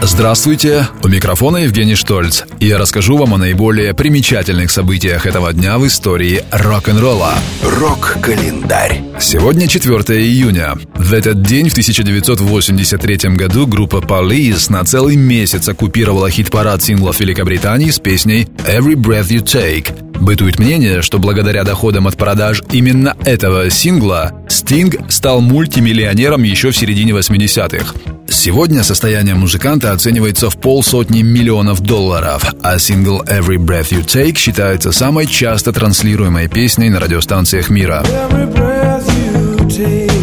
Здравствуйте, у микрофона Евгений Штольц, и я расскажу вам о наиболее примечательных событиях этого дня в истории рок-н-ролла. Рок-календарь. Сегодня 4 июня. В этот день, в 1983 году, группа Police на целый месяц оккупировала хит-парад синглов Великобритании с песней «Every Breath You Take». Бытует мнение, что благодаря доходам от продаж именно этого сингла Стинг стал мультимиллионером еще в середине 80-х. Сегодня состояние музыканта оценивается в полсотни миллионов долларов, а сингл «Every Breath You Take» считается самой часто транслируемой песней на радиостанциях мира. Every breath you take.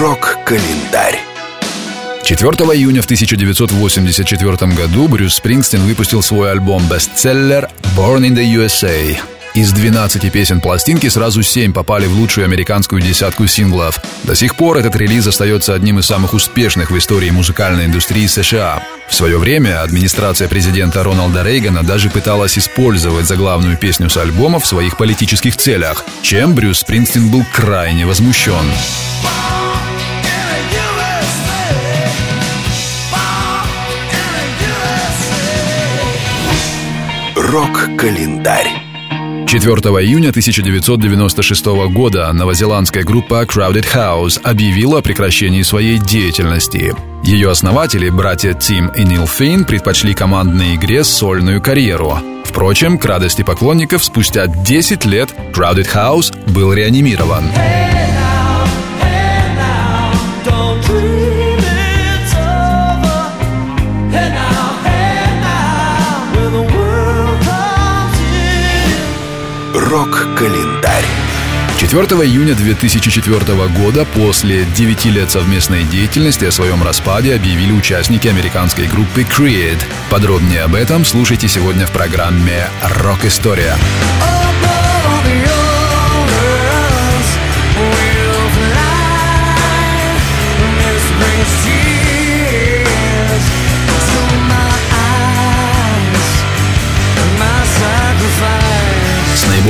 Рок-календарь. 4 июня в 1984 году Брюс Спрингстин выпустил свой альбом-бестселлер «Born in the USA». Из 12 песен пластинки сразу 7 попали в лучшую американскую десятку синглов. До сих пор этот релиз остается одним из самых успешных в истории музыкальной индустрии США. В свое время администрация президента Рональда Рейгана даже пыталась использовать заглавную песню с альбома в своих политических целях, чем Брюс Спрингстин был крайне возмущен. Рок-календарь. 4 июня 1996 года новозеландская группа Crowded House объявила о прекращении своей деятельности. Ее основатели, братья Тим и Нил Фейн, предпочли командной игре сольную карьеру. Впрочем, к радости поклонников, спустя 10 лет Crowded House был реанимирован. Don't Рок-календарь. 4 июня 2004 года, после 9 лет совместной деятельности, о своем распаде объявили участники американской группы Creed. Подробнее об этом слушайте сегодня в программе «Рок-история». Above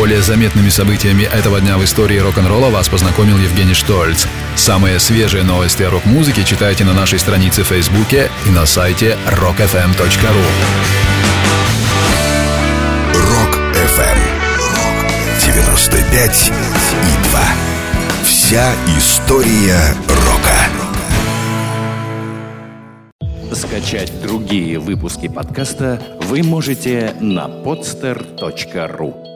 наиболее заметными событиями этого дня в истории рок-н-ролла вас познакомил Евгений Штольц. Самые свежие новости о рок-музыке читайте на нашей странице в Фейсбуке и на сайте rockfm.ru. Рок-ФМ. 95 и 2. Вся история рока. Скачать другие выпуски подкаста вы можете на podster.ru